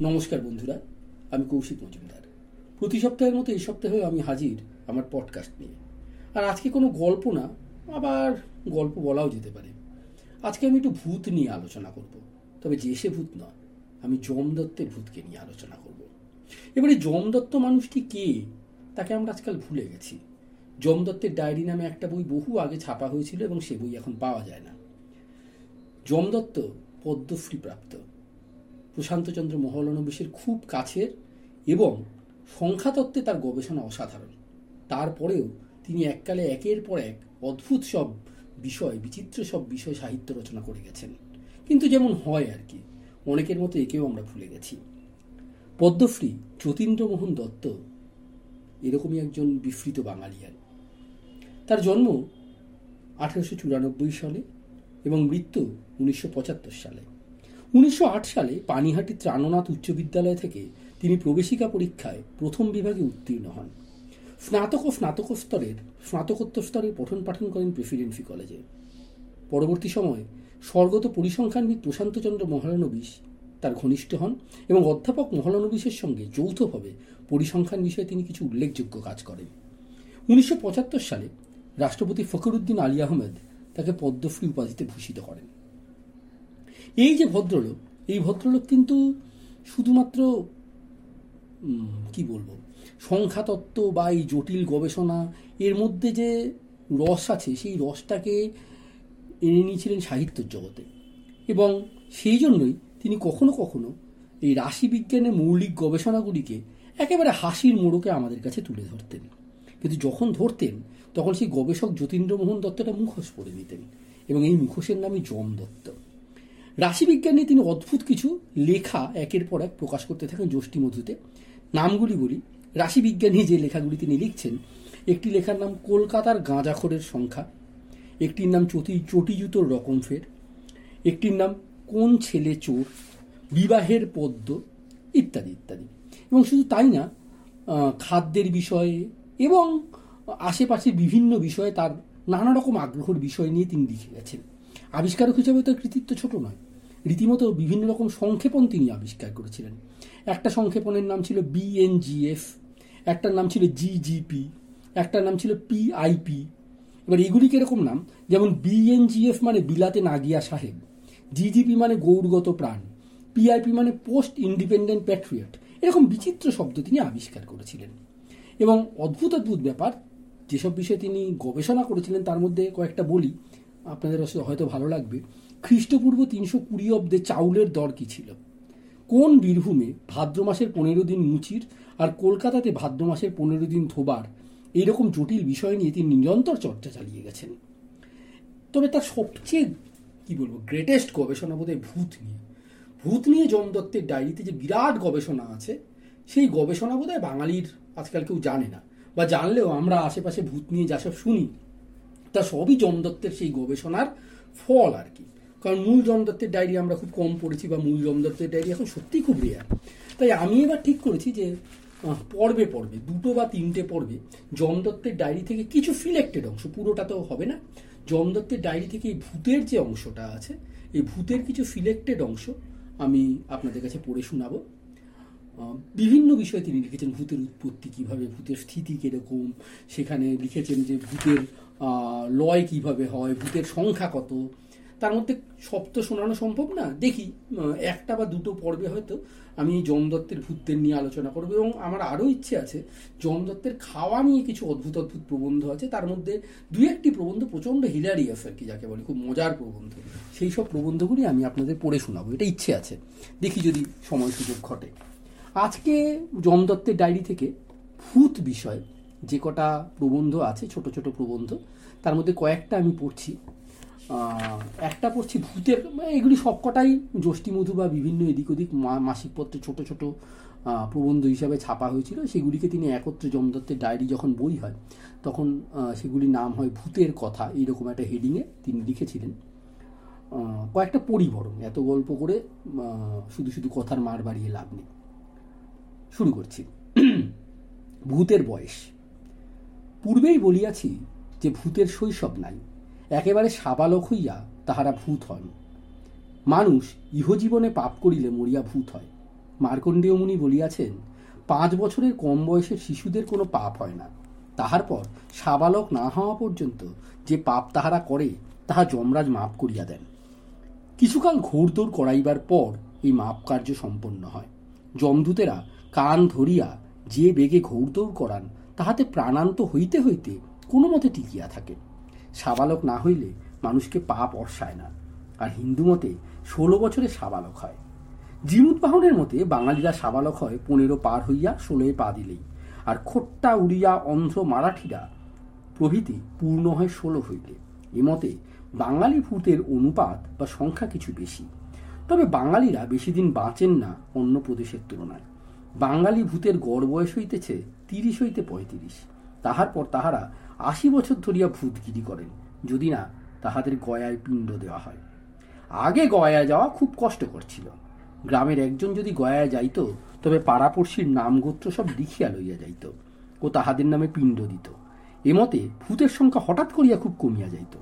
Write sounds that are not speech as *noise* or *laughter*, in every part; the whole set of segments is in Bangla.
নমস্কার বন্ধুরা, আমি কৌশিক মজুমদার। প্রতি সপ্তাহের মতো এই সপ্তাহেও আমি হাজির আমার পডকাস্ট নিয়ে। আর আজকে কোনো গল্প না, আবার গল্প বলাও যেতে পারে। আজকে আমি একটু ভূত নিয়ে আলোচনা করব, তবে যে সে ভূত নয়, আমি যম দত্তের ভূতকে নিয়ে আলোচনা করব। এবারে যম দত্ত মানুষটি কে, তাকে আমরা আজকাল ভুলে গেছি। যম দত্তের ডায়েরি নামে একটা বই বহু আগে ছাপা হয়েছিল এবং সে বই এখন পাওয়া যায় না। যম দত্ত পদ্মশ্রী প্রাপ্ত প্রশান্তচন্দ্র মহলানবিশের খুব কাছের এবং সংখ্যাতত্ত্বে তার গবেষণা অসাধারণ। তারপরেও তিনি এককালে একের পর এক অদ্ভুত সব বিষয়, বিচিত্র সব বিষয় সাহিত্য রচনা করে গেছেন। কিন্তু যেমন হয় আর কি, অনেকের মতো একেও আমরা ভুলে গেছি। পদ্মশ্রী যতীন্দ্রমোহন দত্ত এরকমই একজন বিফৃত বাঙালিয়ান তার জন্ম আঠেরোশো চুরানব্বই সালে এবং মৃত্যু উনিশশো পঁচাত্তর সালে। উনিশশো আট সালে পানিহাটি ত্রাণনাথ উচ্চ বিদ্যালয় থেকে তিনি প্রবেশিকা পরীক্ষায় প্রথম বিভাগে উত্তীর্ণ হন। স্নাতক ও স্নাতকোত্তরের স্নাতকোত্তর স্তরে পঠন পাঠন করেন প্রেসিডেন্সি কলেজে। পরবর্তী সময়ে স্বর্গত পরিসংখ্যানবিদ প্রশান্তচন্দ্র মহালানবিশ তার ঘনিষ্ঠ হন এবং অধ্যাপক মহালানবিশের সঙ্গে যৌথভাবে পরিসংখ্যান বিষয়ে তিনি কিছু উল্লেখযোগ্য কাজ করেন। উনিশশো পঁচাত্তর সালে রাষ্ট্রপতি ফখরুদ্দিন আলী আহমেদ তাকে পদ্মশ্রী উপাধিতে ভূষিত করেন। এই যে ভদ্রলোক, এই ভদ্রলোক কিন্তু শুধুমাত্র কি বলব, সংখ্যাতত্ত্ব বা এই জটিল গবেষণা, এর মধ্যে যে রস আছে, সেই রসটাকে এনে নিয়েছিলেন সাহিত্যের জগতে। এবং সেই জন্যই তিনি কখনো কখনো এই রাশিবিজ্ঞানের মৌলিক গবেষণাগুলিকে একেবারে হাসির মোড়কে আমাদের কাছে তুলে ধরতেন। কিন্তু যখন ধরতেন, তখন সেই গবেষক যতীন্দ্রমোহন দত্তটা মুখোশ পড়ে নিতেন এবং এই মুখোশের নামই যম দত্ত রাশিবিজ্ঞান নিয়ে তিনি অদ্ভুত কিছু লেখা একের পর এক প্রকাশ করতে থাকেন যষ্টি মধুতে নামগুলি বলি। রাশিবিজ্ঞানী যে লেখাগুলি তিনি লিখছেন, একটি লেখার নাম কলকাতার গাঁজাখোরের সংখ্যা, একটির নাম চটি চটিজুতোর রকম ফের, একটির নাম কোন ছেলে চোর, বিবাহের পদ্ম ইত্যাদি ইত্যাদি। এবং শুধু তাই না খাদ্যের বিষয়ে এবং আশেপাশে বিভিন্ন বিষয়ে তার নানা রকম আগ্রহের বিষয় নিয়ে তিনি লিখে গেছেন। আবিষ্কারক হিসেবে তার কৃতিত্ব ছোট নয়। রীতিমতো বিভিন্ন রকম সংক্ষেপণ তিনি আবিষ্কার করেছিলেন। একটা সংক্ষেপণের নাম ছিল বিএনজিএফ একটার নাম ছিল জিজিপি একটার নাম ছিল পিআইপি এবার এগুলি কীরকম নাম? যেমন বিএনজিএফ মানে বিলাতে নাগিয়া সাহেব জিজিপি মানে গৌরগত প্রাণ পিআইপি মানে পোস্ট ইন্ডিপেন্ডেন্ট প্যাট্রিয়ট। এরকম বিচিত্র শব্দ তিনি আবিষ্কার করেছিলেন। এবং অদ্ভুত অদ্ভুত ব্যাপার, যেসব বিষয়ে তিনি গবেষণা করেছিলেন তার মধ্যে কয়েকটা বলি, আপনাদের হয়তো ভালো লাগবে। খ্রিস্টপূর্ব তিনশো কুড়ি অব্দে চাউলের দর কী ছিল? কোন বীরভূমে ভাদ্র মাসের পনেরো দিন মুচির আর কলকাতাতে ভাদ্র মাসের পনেরো দিন ধোবার এইরকম জটিল বিষয় নিয়ে তিনি নিরন্তর চর্চা চালিয়ে গেছেন। তবে তার সবচেয়ে, কি বলব গ্রেটেস্ট গবেষণা বোধহয় ভূত নিয়ে। ভূত নিয়ে যম দত্তের ডায়েরিতে যে বিরাট গবেষণা আছে, সেই গবেষণা বোধহয় বাঙালির আজকাল কেউ জানে না। বা জানলেও আমরা আশেপাশে ভূত নিয়ে যা সব শুনি, তা সবই যম দত্তের সেই গবেষণার ফল আর কি। কারণ মূল যম দত্তের ডায়েরি আমরা খুব কম পড়েছি বা মূল যম দত্তের ডায়েরি এখন সত্যিই খুব রেয়ার তাই আমি এবার ঠিক করেছি যে পর্বে পর্বে, দুটো বা তিনটে পর্বে যম দত্তের ডায়েরি থেকে কিছু সিলেক্টেড অংশ পুরোটা তো হবে না যম দত্তের ডায়েরি থেকে এই ভূতের যে অংশটা আছে, এই ভূতের কিছু সিলেক্টেড অংশ আমি আপনাদের কাছে পড়ে শোনাবো। বিভিন্ন বিষয়ে তিনি লিখেছেন ভূতের উৎপত্তি কীভাবে, ভূতের স্থিতি কীরকম, সেখানে লিখেছেন যে ভূতের লয় কীভাবে হয়, ভূতের সংখ্যা কত তার মধ্যে সব তো শোনানো সম্ভব না। দেখি একটা বা দুটো পর্বে হয়তো আমি যম দত্তের ভূতদের নিয়ে আলোচনা করব এবং আমার আরও ইচ্ছে আছে, যম দত্তের খাওয়া নিয়ে কিছু অদ্ভুত অদ্ভুত প্রবন্ধ আছে। তার মধ্যে দু একটি প্রবন্ধ প্রচণ্ড হিলারিয়াস আর কি যাকে বলে, খুব মজার প্রবন্ধ। সেই সব প্রবন্ধগুলি আমি আপনাদের পড়ে শোনাবো, এটা ইচ্ছে আছে। দেখি যদি সময় সুযোগ ঘটে। আজকে যম দত্তের ডায়েরি থেকে ভূত বিষয় যে কটা প্রবন্ধ আছে, ছোট ছোট প্রবন্ধ, তার মধ্যে কয়েকটা আমি পড়ছি। একটা পড়ছি ভূতের এগুলি সবকটাই মধু বা বিভিন্ন এদিক ওদিক মাসিক পত্রে ছোট ছোট প্রবন্ধ হিসাবে ছাপা হয়েছিল। সেগুলিকে তিনি একত্রে জমদত্তের ডায়েরি যখন বই হয়, তখন সেগুলির নাম হয় ভূতের কথা। এইরকম একটা হেডিংয়ে তিনি লিখেছিলেন। কয়েকটা পরিবরণ, এত গল্প করে শুধু শুধু কথার মার বাড়িয়ে লাভ নেই। শুরু করছি। *clears throat* ভূতের বয়স। পূর্বেই বলিয়াছি যে ভূতের শৈশব নাই। একেবারে সাবালক হইয়া তাহারা ভূত হন। মানুষ ইহজীবনে পাপ করিলে মরিয়া ভূত হয়। মার্কণ্ডেয় মুনি বলিয়াছেন, পাঁচ বছরের কম বয়সের শিশুদের কোনো পাপ হয় না। তাহার পর সাবালক না হওয়া পর্যন্ত যে পাপ তাহারা করে, তাহা যমরাজ মাপ করিয়া দেন। কিছুকাল ঘোরদৌড় করাইবার পর এই মাপ কার্য সম্পন্ন হয়। যমদূতেরা কান ধরিয়া যে বেগে ঘোরদৌড় করান, তাহাতে প্রাণান্ত হইতে হইতে কোনো মতে টিকিয়া থাকে সাবালক না হইলে মানুষকে পাপ অর্ষায় না। আর হিন্দু মতে ষোলো বছরে সাবালক হয়। জিমুৎবাহনের মতে বাঙালিরা সাবালক হয় পনেরো পার হইয়া ষোলোয় পা দিলেই। আর খোট্টা, উড়িয়া, অন্ধ্র, মারাঠিরা প্রভৃতি পূর্ণ হয় ষোলো হইলে। এমতে বাঙালি ভূতের অনুপাত বা সংখ্যা কিছু বেশি। তবে বাঙালিরা বেশি দিন বাঁচেন না অন্য প্রদেশের তুলনায়। বাঙালি ভূতের গড় বয়স হইতেছে তিরিশ হইতে পঁয়ত্রিশ। তাহার পর তাহারা আশি বছর ধরিয়া ভূতগিরি করেন, যদি না তাহাদের গয়ায় পিণ্ড দেওয়া হয়। আগে গয়া যাওয়া খুব কষ্টকর ছিল। গ্রামের একজন যদি গয়ায় যাইত, তবে পাড়াপড়শির নাম গোত্র সব লিখিয়া লইয়া যাইত ও তাহাদের নামে পিণ্ড দিত। এমতে ভূতের সংখ্যা হঠাৎ করিয়া খুব কমিয়া যাইত।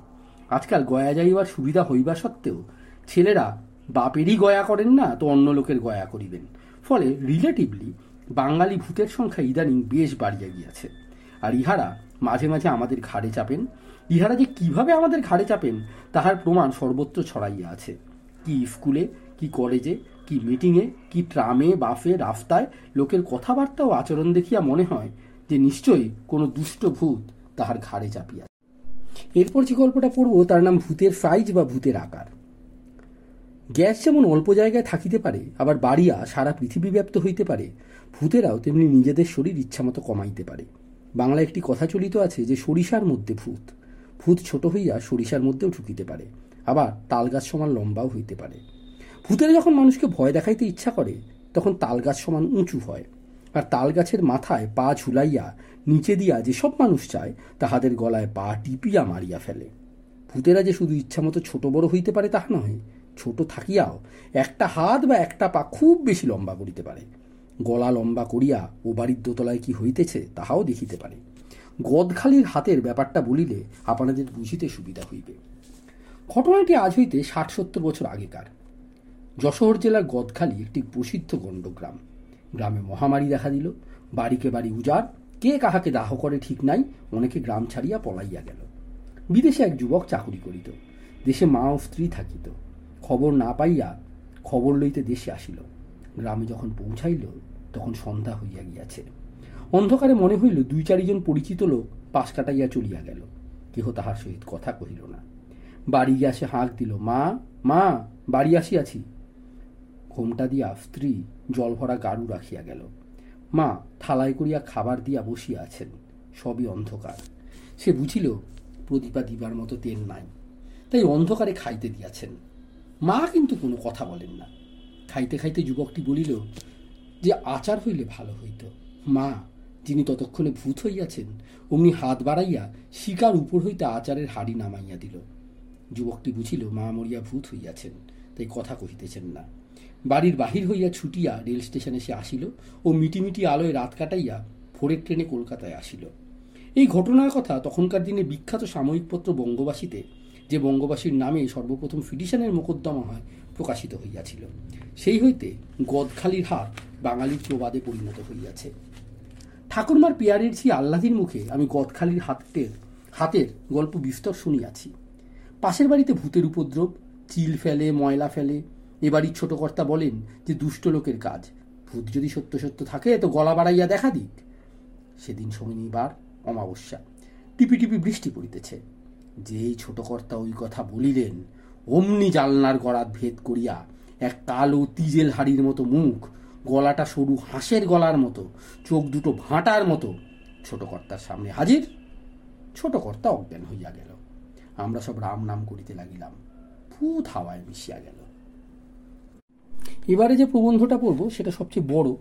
আজকাল গয়া যাইবার সুবিধা হইবা সত্ত্বেও ছেলেরা, বাপেরই গয়া করেন না, তো অন্য লোকের গয়া করিবেন। ফলে রিলেটিভলি বাঙালি ভূতের সংখ্যা ইদানিং বেশ বাড়িয়া গিয়াছে। আর ইহারা মাঝে মাঝে আমাদের ঘাড়ে চাপেন। ইহারা যে কীভাবে আমাদের ঘাড়ে চাপেন, তাহার প্রমাণ সর্বত্র ছড়াইয়া আছে। কি স্কুলে, কি কলেজে, কি মিটিংয়ে, কি ট্রামে, বাফে রাস্তায় লোকের কথাবার্তা ও আচরণ দেখিয়া মনে হয় যে নিশ্চয়ই কোনো দুষ্ট ভূত তাহার ঘাড়ে চাপিয়া এরপর যে গল্পটা পড়ব, তার নাম ভূতের সাইজ বা ভূতের আকার। গ্যাস যেমন অল্প জায়গায় থাকিতে পারে, আবার বাড়িয়া সারা পৃথিবী ব্যাপ্ত হইতে পারে, ভূতেরাও তেমনি নিজেদের শরীর ইচ্ছামতো কমাইতে পারে। বাংলায় একটি কথা চলিত আছে যে সরিষার মধ্যে ভূত। ভূত ছোট হইয়া সরিষার মধ্যেও ঢুকিতে পারে, আবার তাল গাছ সমান লম্বাও হইতে পারে। ভূতেরা যখন মানুষকে ভয় দেখাইতে ইচ্ছা করে, তখন তাল গাছ সমান উঁচু হয়, আর তাল গাছের মাথায় পা ঝুলাইয়া নিচে দিয়া যেসব মানুষ চায়, তাহাদের গলায় পা টিপিয়া মারিয়া ফেলে। ভূতেরা যে শুধু ইচ্ছামতো ছোট বড় হইতে পারে তাহা নয় ছোট থাকিয়াও একটা হাত বা একটা পা খুব বেশি লম্বা করিতে পারে। গলা লম্বা করিয়া ও বাড়ির দোতলায় কি হইতেছে তাহাও দেখিতে পারে। গদখালির হাতের ব্যাপারটা বলিলে আপনাদের বুঝিতে সুবিধা হইবে। ঘটনাটি আজ হইতে ষাট সত্তর বছর আগেকার। যশোর জেলার গদখালি একটি প্রসিদ্ধ গণ্ডগ্রাম। গ্রামে মহামারী দেখা দিল, বাড়িকে বাড়ি উজাড়, কে কাহাকে দাহ করে ঠিক নাই, অনেকে গ্রাম ছাড়িয়া পলাইয়া গেল। বিদেশে এক যুবক চাকুরি করিত। দেশে মা ও স্ত্রী থাকিত। খবর না পাইয়া খবর লইতে দেশে আসিল। গ্রামে যখন পৌঁছাইল, তখন সন্ধ্যা হইয়া গিয়াছে। অন্ধকারে মনে হইল দুই চারিজন পরিচিত লোক পাশ কাটাইয়া চলিয়া গেল। কেহ তাহার সহিত কথা কহিল না। বাড়ি গিয়া সে হাঁক দিল, মা মা, বাড়ি আসিয়াছি। ঘোমটা দিয়া স্ত্রী জল ভরা গাড়ু রাখিয়া গেল। মা থালায় করিয়া খাবার দিয়া বসিয়া আছেন। সবই অন্ধকার। সে বুঝিল, প্রদীপা দিবার মতো তেল নাই। তাই অন্ধকারে খাইতে দিয়াছেন। মা কিন্তু কোনো কথা বলেন না। খাইতে খাইতে যুবকটি বলিল, যে আচার হইলে ভালো হইত। মা, যিনি ততক্ষণে ভূত হইয়াছেন, অমনি হাত বাড়াইয়া শিকার উপর হইতে আচারের হাড়ি নামাইয়া দিল। যুবকটি বুঝিল, মা মরিয়া ভূত হইয়াছেন, তাই কথা কহিতেছেন না। বাড়ির বাহির হইয়া ছুটিয়া রেল স্টেশনে সে আসিল ও মিটিমিটি আলোয় রাত কাটাইয়া ভোরের ট্রেনে কলকাতায় আসিল। এই ঘটনার কথা তখনকার দিনে বিখ্যাত সাময়িকপত্র বঙ্গবাসীতে, যে বঙ্গবাসীর নামে সর্বপ্রথম ফিডিশনের মোকদ্দমা হয় প্রকাশিত হইয়াছিল। সেই হইতে গদখালির হাত বাঙালির প্রবাদে পরিণত হইয়াছে। ঠাকুরমার পিয়ারের ছি আল্লাদির মুখে আমি গদখালির হাতের হাতের গল্প বিস্তর শুনিয়াছি। পাশের বাড়িতে ভূতের উপদ্রব, চিল ফেলে, ময়লা ফেলে। এ বাড়ির ছোট কর্তা বলেন যে, দুষ্ট লোকের কাজ। ভূত যদি সত্য সত্য থাকে, তো গলা বাড়াইয়া দেখা দিক। সেদিন শনিবার অমাবস্যা। টিপি টিপি বৃষ্টি পড়িতেছে। যেই ছোট কর্তা ওই কথা বলিলেন অমনি জালনার গড়াত ভেদ করিয়া এক কালো তিজেল হাড়ির মতো মুখ, গলাটা সরু হাঁসের গলার মতো, চোখ দুটো ভাঁটার মতো। ছোট কর্তার সামনে হাজির, ছোট কর্তা অজ্ঞান হইয়া গেল। আমরা সব রাম নাম করিতে লাগিলাম। ভূত হাওয়ায় মিশিয়া গেল। এবারে যে প্রবন্ধটা পড়ব, সেটা সবচেয়ে বড়।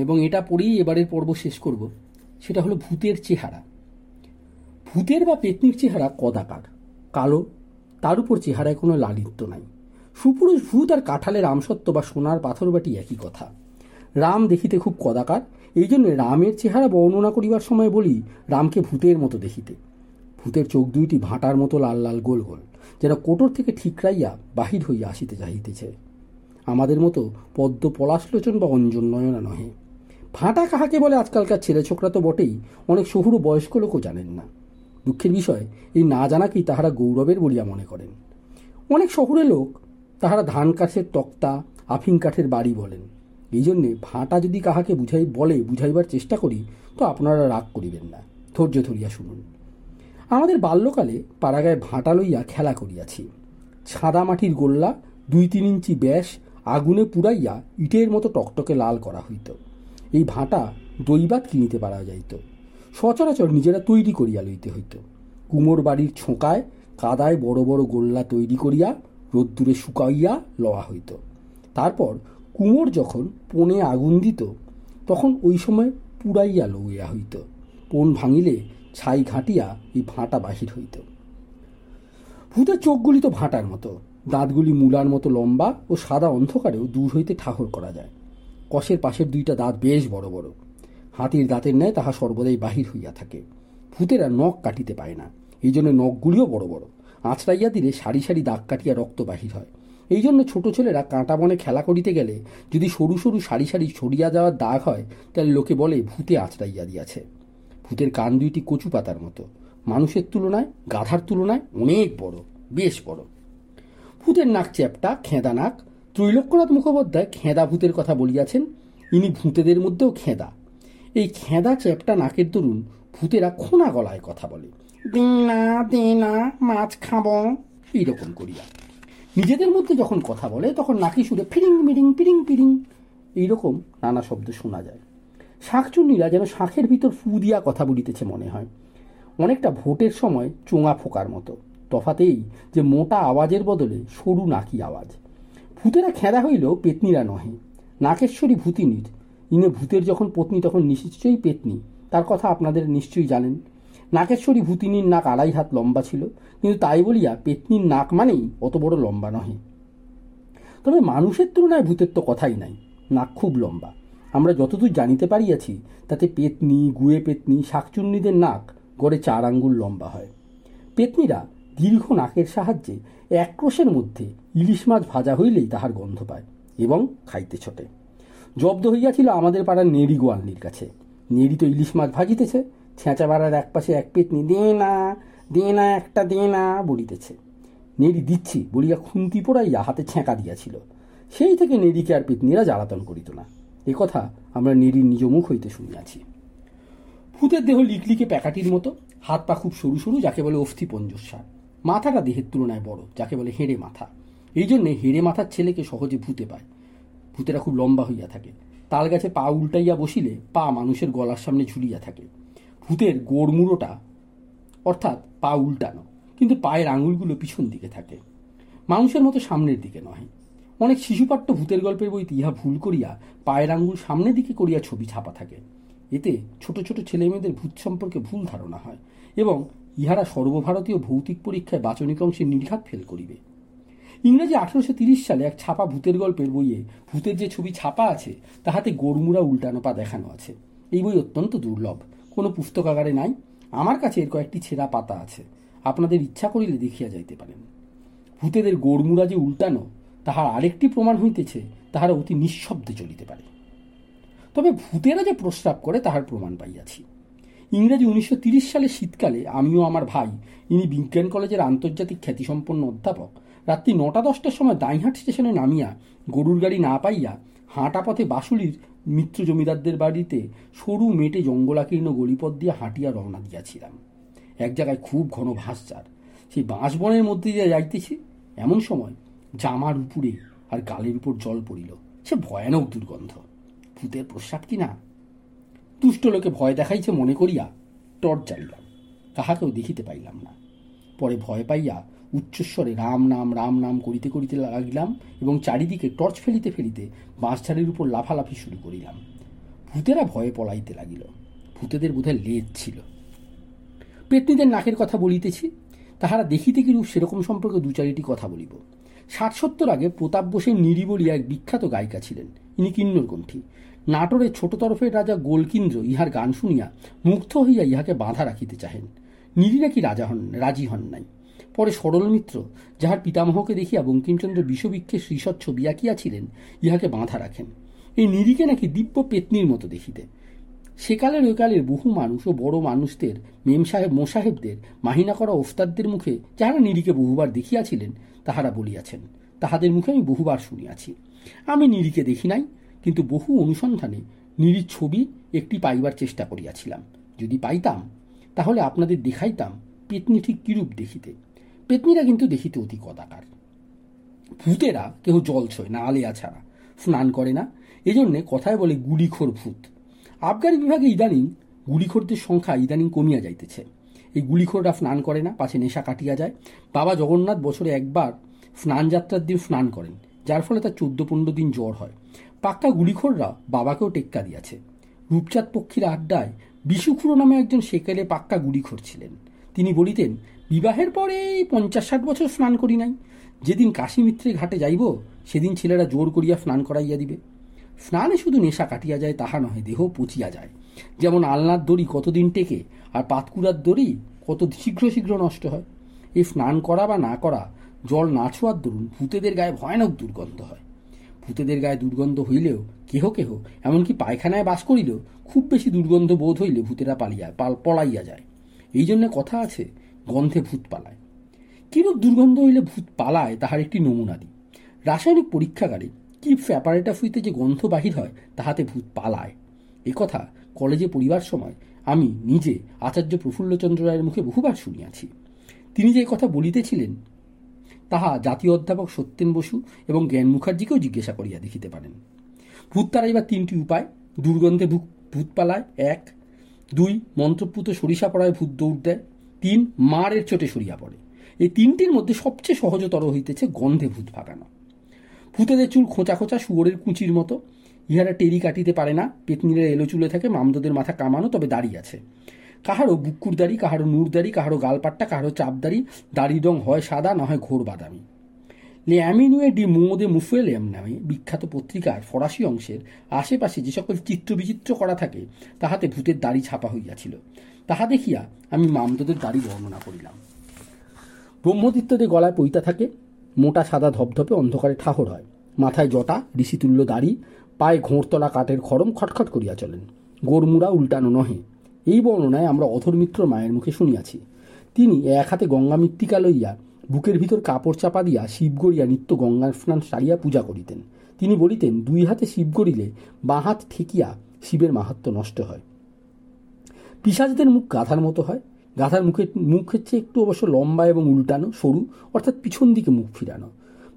এবং এটা পড়েই এবারের পর্ব শেষ করব। সেটা হলো ভূতের চেহারা। ভূতের বা পেতনির চেহারা কদাকার, কালো তার উপর চেহারায় কোনো লালিত্য নাই। সুপুরুষ ভূত আর কাঁঠালের আমসত্ব বা সোনার পাথর বাটি একই কথা। রাম দেখিতে খুব কদাকার এই জন্য রামের চেহারা বর্ণনা করিবার সময় বলি, রামকে ভূতের মতো দেখিতে। ভূতের চোখ দুইটি ভাঁটার মতো লাল লাল গোল গোল, যেন কোটর থেকে ঠিকরাইয়া বাহির হইয়া আসিতে চাহিতেছে। আমাদের মতো পদ্ম পলাশলোচন বা অঞ্জন নয়না নহে। ফাঁটা কাহাকে বলে আজকালকার ছেলে ছোকরা তো বটেই, অনেক শহুর বয়স্ক লোকও জানেন না। দুঃখের বিষয়, এই না জানাকেই তাহারা গৌরবের বলিয়া মনে করেন। অনেক শহুরে লোক তাহারা ধান কাঠের তক্তা আফিং কাঠের বাড়ি বলেন। এই জন্যে ভাঁটা যদি কাহাকে বুঝাই বলে, বুঝাইবার চেষ্টা করি, তো আপনারা রাগ করিবেন না। ধৈর্য ধরিয়া শুনুন। আমাদের বাল্যকালে পাড়াগায় ভাঁটা লইয়া খেলা করিয়াছি। ছাদা মাটির গোল্লা, দুই তিন ইঞ্চি ব্যাস আগুনে পুড়াইয়া ইটের মতো টকটকে লাল করা হইত। এই ভাঁটা দৈবাত কিনিতে পারা যাইত। সচরাচর নিজেরা তৈরি করিয়া লইতে হইত। কুমোর বাড়ির ছোঁকায়, কাদায় বড় বড় গোল্লা তৈরি করিয়া রোদ্দুরে শুকাইয়া লওয়া হইত। তারপর কুমোর যখন পনে আগুন দিত, তখন ওই সময় পুড়াইয়া লইয়া হইত। পন ভাঙিলে ছাই ঘাঁটিয়া এই ভাঁটা বাহির হইত। ভূতের চোখগুলি তো ভাঁটার মতো। দাঁতগুলি মূলার মতো লম্বা ও সাদা অন্ধকারেও দূর হইতে ঠাহর করা যায়। কষের পাশের দুইটা দাঁত বেশ বড় বড়। হাতির দাঁতের ন্যায় তাহা সর্বদাই বাহির হইয়া থাকে। ভূতেরা নখ কাটিতে পায় না। এই জন্য নখগুলিও বড় বড়। আঁচড়াইয়া দিলে সারি সারি দাগ কাটিয়া রক্ত বাহির হয়। এই জন্য ছোট ছেলেরা কাঁটা বনে খেলা করিতে গেলে যদি সরু সরু সারি সারি ছড়িয়া যাওয়ার দাগ হয়, তাহলে লোকে বলে ভূতে আঁচড়াইয়া দিয়াছে। ভূতের কান দুইটি কচু পাতার মতো। মানুষের তুলনায় গাধার তুলনায় অনেক বড়, বেশ বড়। ভূতের নাক চ্যাপটা, খেঁদা নাক। ত্রৈলোক্যনাথ মুখোপাধ্যায় খেঁদা ভূতের কথা বলিয়াছেন। ইনি ভূতেদের মধ্যেও খেঁদা। এই খেঁদা চ্যাপটা নাকের দরুন ভূতেরা খোনা গলায় কথা বলে। দিনা দিনা মাছ খাব, এইরকম করিয়া। নিজেদের মধ্যে যখন কথা বলে, তখন নাকি সুরে ফিরিং মিরিং, পিরিং পিরিং, এইরকম নানা শব্দ শোনা যায়। শাঁখচুন্নিরা যেন শাঁখের ভিতর ফু দিয়া কথা বলিতেছে মনে হয়। অনেকটা ভোটের সময় চোঙা ফোকার মতো, তফাতেই যে মোটা আওয়াজের বদলে সরু নাকি আওয়াজ। ভূতেরা খেঁদা হইলেও পেতনিরা নহে। নাকেশ্বরী ভূতিনীর ইনে ভূতের যখন পত্নী, তখন নিশ্চয়ই পেতনি। তার কথা আপনাদের নিশ্চয়ই জানেন। নাকেশ্বরী ভূতিনীর নাক আড়াই হাত লম্বা ছিল, কিন্তু তাই বলিয়া পেতনির নাক মানেই অত বড় লম্বা নহে। তবে মানুষের তুলনায় ভূতের তো কথাই নাই, নাক খুব লম্বা। আমরা যতদূর জানিতে পারিয়াছি, তাতে পেতনি, গুয়ে পেতনি, শাকচুন্নিদের নাক গড়ে চার আঙ্গুল লম্বা হয়। পেতনিরা দীর্ঘ নাকের সাহায্যে এক ক্রোশের মধ্যে ইলিশ মাছ ভাজা হইলেই তাহার গন্ধ পায় এবং খাইতে ছোটে। জব্দ হইয়াছিল আমাদের পাড়ার নেড়ি গোয়ালনির কাছে। নেড়ি তো ইলিশ মাছ ভাজিতেছে, ছেঁচা বাড়ার এক পাশে এক পেতনি, দে না দে না, একটা দে না বলিতেছে। নেড়ি দিচ্ছি বলিয়া খুন্তি পোড়াইয়া হাতে ছেঁকা দিয়াছিল। সেই থেকে নেড়িকে আর পেতনিরা জ্বালাতন করিত না। এ কথা আমরা নেড়ির নিজ মুখ হইতে শুনিয়াছি। ভূতের দেহ লিকলিকে প্যাকাটির মতো, হাত পা খুব সরু সরু, যাকে বলে অস্থি পঞ্জস্বার মাথাটা দেহের তুলনায় বড়, যাকে বলে হেঁড়ে মাথা। এই জন্যে হেঁড়ে মাথার ছেলেকে সহজে ভূতে পায়। ভূতেরা খুব লম্বা হইয়া থাকে। তাল গাছে পা উল্টাইয়া বসিলে পা মানুষের গলার সামনে ঝুলিয়া থাকে। ভূতের গোড়মুড়োটা অর্থাৎ পা উল্টানো, কিন্তু পায়ের আঙুলগুলো পিছন দিকে থাকে। মানুষের মতো সামনের দিকে নয় অনেক শিশুপাঠ্য ভূতের গল্পের বইতে ইহা ভুল করিয়া পায়ের আঙুল সামনের দিকে করিয়া ছবি ছাপা থাকে। এতে ছোট ছোট ছেলেমেয়েদের ভূত সম্পর্কে ভুল ধারণা হয় এবং ইহারা সর্বভারতীয় ভৌতিক পরীক্ষায় বাচনিক অংশে নির্ঘাত ফেল করিবে। ইংরেজি আঠারোশো সালে এক ছাপা ভূতের গল্পের বইয়ে ভূতের যে ছবি ছাপা আছে, তাহাতে গরমুড়া উল্টানো পা দেখানো আছে। এই বই অত্যন্ত দুর্লভ, কোনো পুস্তকাগারে নাই, আমার কাছে এর কয়েকটি ছেঁড়া পাতা আছে, আপনাদের ইচ্ছা করিলে দেখিয়া যাইতে পারেন। ভূতেদের গোড়মুড়া যে উল্টানো, তাহার আরেকটি প্রমাণ হইতেছে, তাহারা অতি নিঃশব্দে চলিতে পারে। তবে ভূতেরা যে প্রস্রাব করে, তাহার প্রমাণ পাইয়াছি। ইংরেজি উনিশশো সালে শীতকালে আমিও আমার ভাই, ইনি বিজ্ঞান কলেজের আন্তর্জাতিক খ্যাতিসম্পন্ন অধ্যাপক রাত্রি নটা দশটার সময় দাইহাট স্টেশনে নামিয়া গরুর গাড়ি না পাইয়া হাঁটা পথে বাসুলির মিত্র জমিদারদের বাড়িতে সরু মেটে জঙ্গলাকীর্ণ গলিপথ দিয়ে হাঁটিয়া রওনা দিয়াছিলাম। এক জায়গায় খুব ঘন ভাসচার সেই বাঁশবনের মধ্যে দিয়ে যাইতেছি, এমন সময় জামার উপরে আর গালের উপর জল পড়িল। সে ভয়ানক দুর্গন্ধ। ভূতের প্রস্রাব কি না? তুষ্ট লোকে ভয় দেখাইছে মনে করিয়া টর্চ জ্বালিলাম। কাহাকেও দেখিতে পাইলাম না। পরে ভয় পাইয়া উচ্চস্বরে রাম নাম রাম নাম করিতে করিতে লাগিলাম এবং চারিদিকে টর্চ ফেলিতে ফেলিতে বাঁশঝাড়ের উপর লাফালাফি শুরু করিলাম। ভূতেরা ভয়ে পলাইতে লাগিল। ভূতেদের বোধহয় লেজ ছিল। পেতনিদের নাকের কথা বলিতেছি, তাহারা দেখিতে কিরূপ সেরকম সম্পর্কে দু চারিটি কথা বলিব। ষাট সত্তর আগে প্রতাপ বোসের নিরি বলিয়া এক বিখ্যাত গায়িকা ছিলেন। ইনি কিন্নর কণ্ঠী নাটোরের ছোট তরফের রাজা গোলকিন্দ্র ইহার গান শুনিয়া মুগ্ধ হইয়া ইহাকে বাঁধা রাখিতে চাহেন। নিরি নাকি রাজা হন, রাজি হন নাই। পরে সরল মিত্র, যাহার পিতামহকে দেখিয়া বঙ্কিমচন্দ্র বিষবৃক্ষে শ্রীসৎ ছবি আঁকিয়াছিলেন, ইহাকে বাঁধা রাখেন। এই নিরিকে নাকি দিব্য পেতনির মতো দেখিতে। সেকালের ওই কালের বহু মানুষ ও বড় মানুষদের মেম সাহেব মোসাহেবদের, মাহিনা করা ওস্তাদদের মুখে যাহারা নিরিকে বহুবার দেখিয়াছিলেন, তাহারা বলিয়াছেন, তাহাদের মুখে আমি বহুবার শুনিয়াছি। আমি নিরিকে দেখি নাই, কিন্তু বহু অনুসন্ধানে নিরির ছবি একটি পাইবার চেষ্টা করিয়াছিলাম। যদি পাইতাম, তাহলে আপনাদের দেখাইতাম, পেতনি ঠিক কিরূপ দেখিতে। পেতনিরা কিন্তু দেখিতে অতি কদাকার। ভূতেরা কেউ জল ছয়, না আলেয়া ছাড়া, স্নান করে না। এজন্যে কথায় বলে গুলিখোর ভূত। আবগারি বিভাগে ইদানিং গুলিখোরদের সংখ্যা ইদানিং কমিয়া যাইতেছে। এই গুলিখোররা স্নান করে না, পাছে নেশা কাটিয়া যায়। বাবা জগন্নাথ বছরে একবার স্নান যাত্রার দিন স্নান করেন, যার ফলে তার চোদ্দ পনেরো দিন জ্বর হয়। পাক্কা গুলিখোররা বাবাকেও টেক্কা দিয়াছে। রূপচাঁদ পক্ষীর আড্ডায় বিশুখুড়ো নামে একজন সেকেলে পাক্কা গুলিখোর ছিলেন। তিনি বলিতেন, বিবাহের পরে পঞ্চাশ ষাট বছর স্নান করি নাই। যেদিন কাশীমিত্রে ঘাটে যাইব, সেদিন ছেলেরা জোর করিয়া স্নান করাইয়া দিবে। স্নানে শুধু নেশা কাটিয়া যায়, তাহা নহে, দেহ পচিয়া যায়। যেমন আলনার দড়ি কতদিন টেকে, আর পাতকুড়ার দড়ি কত শীঘ্র শীঘ্র নষ্ট হয়। এই স্নান করা বা না করা, জল না ছোঁয়ার দরুন ভূতেদের গায়ে ভয়ানক দুর্গন্ধ হয়। ভূতেদের গায়ে দুর্গন্ধ হইলেও কেহ কেহ, এমনকি পায়খানায় বাস করিলেও খুব বেশি দুর্গন্ধ বোধ হইলে ভূতেরা পালিয়া, পাল, পলাইয়া যায়। এই জন্য কথা আছে, গন্ধে ভূত পালায়। কিরূপ দুর্গন্ধ হইলে ভূত পালায়, তাহার একটি নমুনা দিই। রাসায়নিক পরীক্ষাগারে কি অ্যাপারেটাস হইতে যে গন্ধ বাহির হয়, তাহাতে ভূত পালায়। এ কথা কলেজে পড়িবার সময় আমি নিজে আচার্য প্রফুল্লচন্দ্র রায়ের মুখে বহুবার শুনিয়াছি। তিনি যে কথা বলিতেছিলেন, তাহা জাতীয় অধ্যাপক সত্যেন বসু এবং জ্ঞান মুখার্জিকেও জিজ্ঞাসা করিয়া দেখিতে পারেন। ভূত তারাইবার তিনটি উপায়, দুর্গন্ধে ভূত পালায়, এক দুই, মন্ত্রপুত সরিষা পড়ায় ভূত দৌড় দেয়। তিন, মারের চোটে সরিয়া পড়ে। এই তিনটির মধ্যে সবচেয়ে সহজতর হইতেছে গন্ধে ভূত ভাগানো। ভূতেদের চুল খোঁচা খোঁচা শুয়োরের কুচির মতো। ইহারা টেরি কাটিতে পারে না, পেতনিরা এলো চুলে থাকে, মামদদের মাথা কামানো, তবে দাঁড়িয়ে আছে। কাহারও বুকুর দাড়ি কাহারও নূর দাড়ি কাহারও গালপাট্টা কাহারও চাপদাড়ি দাড়ি রং হয় সাদা, না হয় ঘোর বাদামি। লে অ্যামিনুয়ে ডি মোদে মুফুয়েলেম নামে বিখ্যাত পত্রিকার ফরাসি অংশের আশেপাশে যে সকল চিত্র বিচিত্র করা থাকে, তাহাতে ভূতের দাড়ি ছাপা হইয়াছিল। তাহা দেখিয়া আমি মামদদের দাড়ি বর্ণনা করিলাম। ব্রহ্মদিত্যদের গলায় পৈতা থাকে, মোটা সাদা ধপধপে অন্ধকারে ঠাহর হয়। মাথায় জটা, ঋষিতুল্য দাড়ি, পায়ে ঘোঁড়তলা কাঠের খরম খটখট করিয়া চলেন। গোরমুড়া উল্টানো নহে। এই বর্ণনায় আমরা অধরমিত্র মায়ের মুখে শুনিয়াছি। তিনি এক হাতে গঙ্গা মৃত্তিকা লইয়া বুকের ভিতর কাপড় চাপা দিয়া শিব গড়িয়া নিত্য গঙ্গার স্নান সারিয়া পূজা করিতেন। তিনি বলিতেন, দুই হাতে শিব গড়িলে বাঁ হাত ঠেকিয়া শিবের মাহাত্ম নষ্ট হয়। পিসাজদের মুখ গাধার মতো হয়। গাধার মুখের মুখের চেয়ে একটু অবশ্য লম্বা এবং উল্টানো, সরু, অর্থাৎ পিছন দিকে মুখ ফিরানো।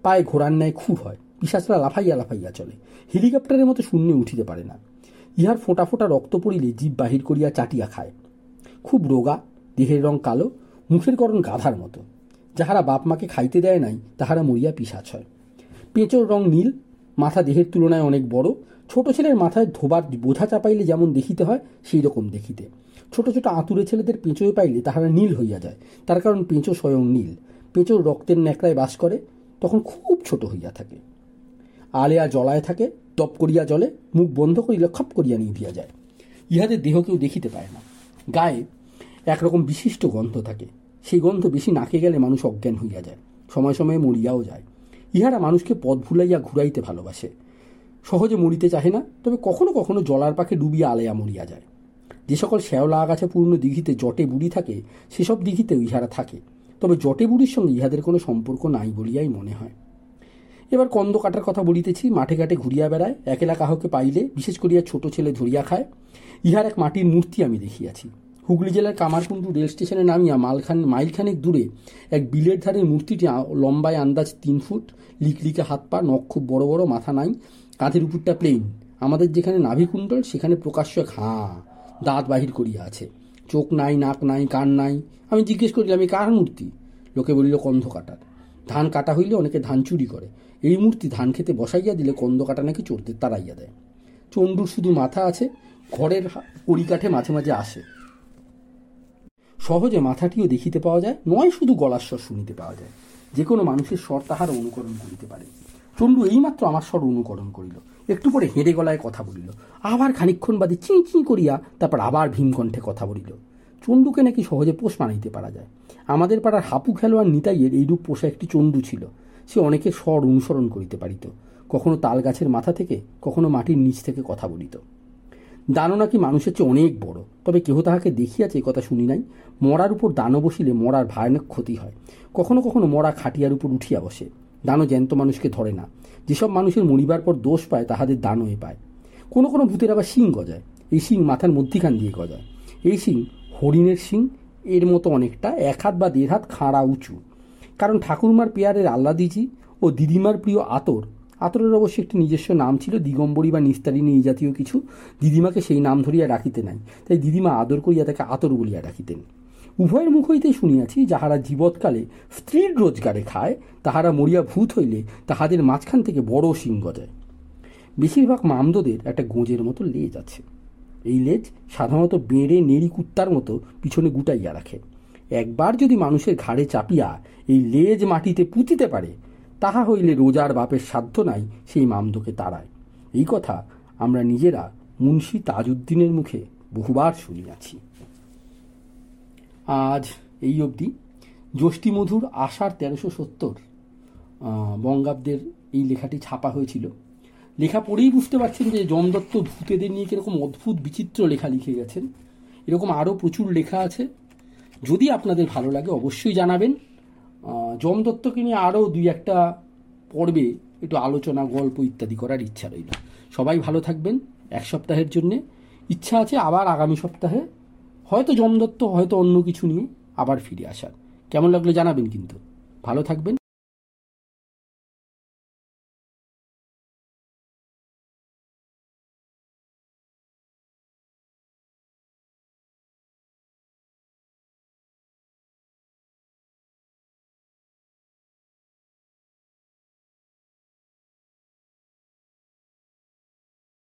পায়ে ঘোড়ার ন্যায় খুব হয়। পিসাচরা লাফাইয়া লাফাইয়া চলে। হেলিকপ্টারের মতো শূন্যে উঠিতে পারে না। ইহার ফোঁটা ফোঁটা রক্ত পড়িলে জীব বাহির করিয়া চাটিয়া খায়। খুব রোগা, দেহের রং কালো, মুখের করণ গাধার মতো। যাহারা বাপ মাকে খাইতে দেয় নাই, তাহারা মরিয়া পিসাচ হয়। পেঁচোর রং নীল, মাথা দেহের তুলনায় অনেক বড়। ছোট ছেলের মাথায় ধোবার বোঝা চাপাইলে যেমন দেখিতে হয় সেই রকম দেখিতে। ছোট ছোট আঁতুরে ছেলেদের পেঁচোয় পাইলে তাহারা নীল হইয়া যায়। তার কারণ পেঁচো স্বয়ং নীল। পেঁচোর রক্তের ন্যাকড়ায় বাস করে, তখন খুব ছোট হইয়া থাকে। আলেয়া জলায় থাকে টপ করিয়া জলে মুখ বন্ধ করিলে খপ করিয়া নিভিয়া যায়। ইহাদের দেহ কেউ দেখিতে পায় না। গায়ে একরকম বিশিষ্ট গন্ধ থাকে। সেই গন্ধ বেশি নাকে গেলে মানুষ অজ্ঞান হইয়া যায়, সময় সময়ে মরিয়াও যায়। ইহারা মানুষকে পথ ভুলাইয়া ঘুরাইতে ভালোবাসে। সহজে মরিতে চাহে না, তবে কখনো কখনো জলার পাখে ডুবিয়া আলেয়া মরিয়া যায়। যে সকল শ্যাওলা আগাছা পূর্ণ দিঘিতে জটে বুড়ি থাকে, সেসব দিঘিতেও ইহারা থাকে। তবে জটে বুড়ির সঙ্গে ইহাদের কোনো সম্পর্ক নাই বলিয়াই মনে হয়। এবার কন্দ কাটার কথা বলিতেছি, মাঠে ঘাটে ঘুরিয়া বেড়ায় একেলা কাহকে পাইলে, বিশেষ করিয়া ছোট ছেলে ধরিয়া খায়, ইহার এক মাটির মূর্তি আমি দেখিয়াছি। হুগলি জেলার কামারকুণ্ডু রেল স্টেশনে নামিয়া মালখান মাইলখানেক দূরে এক বিলের ধারের মূর্তিটি লম্বায় আন্দাজ তিন ফুট, লিকলিকে হাত পা, নখ খুব বড় বড়, মাথা নাই, কাঁধের উপরটা প্লেন আমাদের যেখানে নাভিকুণ্ডল সেখানে প্রকাশ্য হাঁ, দাঁত বাহির করিয়া আছে। চোখ নাই, নাক নাই, কান নাই। আমি জিজ্ঞেস করিলাম এই কার মূর্তি? লোকে বলিল কন্ধ কাটার ধান কাটা হইলে অনেকে ধান চুরি করে। এই মূর্তি ধান খেতে বসাইয়া দিলে কন্দ কাটা নাকি চোরদের তাড়াইয়া দেয়। চণ্ডুর শুধু মাথা আছে, ঘরের কড়িকাঠে মাঝে মাঝে আসে। সহজে মাথাটিও দেখিতে পাওয়া যায়, নয় শুধু গলার স্বর শুনিতে পাওয়া যায়। যে কোনো মানুষের স্বর তাহার অনুকরণ করিতে পারে। চণ্ডু এইমাত্র আমার স্বর অনুকরণ করিল, একটু পরে হেঁড়ে গলায় কথা বলিল। আবার খানিক্ষণ বাদে চিঁ চিঁ করিয়া তারপর আবার ভীমকণ্ঠে কথা বলিল। চণ্ডুকে নাকি সহজে পোষ মানাইতে পারা যায়। আমাদের পাড়ার হাপু খেলোয়াড় নিতাইয়ের এইরূপ পোষা একটি চণ্ডু ছিল। সে অনেকের স্বর অনুসরণ করিতে পারিত। কখনো তাল গাছের মাথা থেকে, কখনো মাটির নিচ থেকে কথা বলিত। দানও নাকি মানুষের চেয়ে অনেক বড়? তবে কেহ তাহাকে দেখিয়াছে কথা শুনি নাই। মরার উপর দানও বসিলে মরার ভয়ানক ক্ষতি হয়। কখনো কখনো মরা খাটিয়ার উপর উঠিয়া বসে। দানও জ্যান্ত মানুষকে ধরে না। যেসব মানুষের মরিবার পর দোষ পায়, তাহাদের দানও পায়। কোনো কোনো ভূতের আবার শিং গজায়। এই শিং মাথার মধ্যিখান দিয়ে গজায়। এই শিং হরিণের শিং, এর মতো অনেকটা, এক হাত বা দেড় হাত খাঁড়া উঁচু। কারণ ঠাকুরমার পেয়ারের আল্লাদিজি ও দিদিমার প্রিয় আতর আতরের অবশ্য একটি নিজস্ব নাম ছিল, দিগম্বরী বা নিস্তারিণী এই জাতীয় কিছু। দিদিমাকে সেই নাম ধরিয়া রাখিতে নাই। তাই দিদিমা আদর করিয়া তাকে আতর বলিয়া রাখিতেন উভয়ের মুখ হইতেই শুনিয়াছি, যাহারা জীবৎকালে স্ত্রীর রোজগারে খায়, তাহারা মরিয়া ভূত হইলে তাহাদের মাঝখান থেকে বড় সিং গজায় বেশিরভাগ মামদোদের একটা গোঁজের মতো লেজ আছে। এই লেজ সাধারণত বেড়ে, নেড়ি, কুত্তার মতো পিছনে গুটাইয়া রাখে। একবার যদি মানুষের ঘাড়ে চাপিয়া এই লেজ মাটিতে পুঁতিতে পারে তাহা হইলে রোজার বাপের সাধ্য নাই সেই মামদোকে তাড়ায়। এই কথা আমরা নিজেরা মুন্সি তাজউদ্দিনের মুখে বহুবার শুনিয়াছি। আজ এই অবধি। জ্যৈষ্ঠী মধুর আষাঢ় তেরোশো সত্তর বঙ্গাব্দের এই লেখাটি ছাপা হয়েছিল। লেখা পড়েই বুঝতে পারছেন যে যমদত্ত ভূতেদের নিয়ে কীরকম অদ্ভুত, বিচিত্র লেখা লিখে গেছেন। এরকম আরও প্রচুর লেখা আছে। যদি আপনাদের ভালো লাগে অবশ্যই জানাবেন। যম দত্তকে নিয়ে আরও দুই একটা পর্বে একটু আলোচনা, গল্প ইত্যাদি করার ইচ্ছা রইল। সবাই ভালো থাকবেন এক সপ্তাহের জন্যে। ইচ্ছা আছে আবার আগামী সপ্তাহে হয়তো যমদত্ত হয়তো অন্য কিছু নিয়ে আবার ফিরে আসার। কেমন লাগল জানাবেন কিন্তু। ভালো থাকবেন।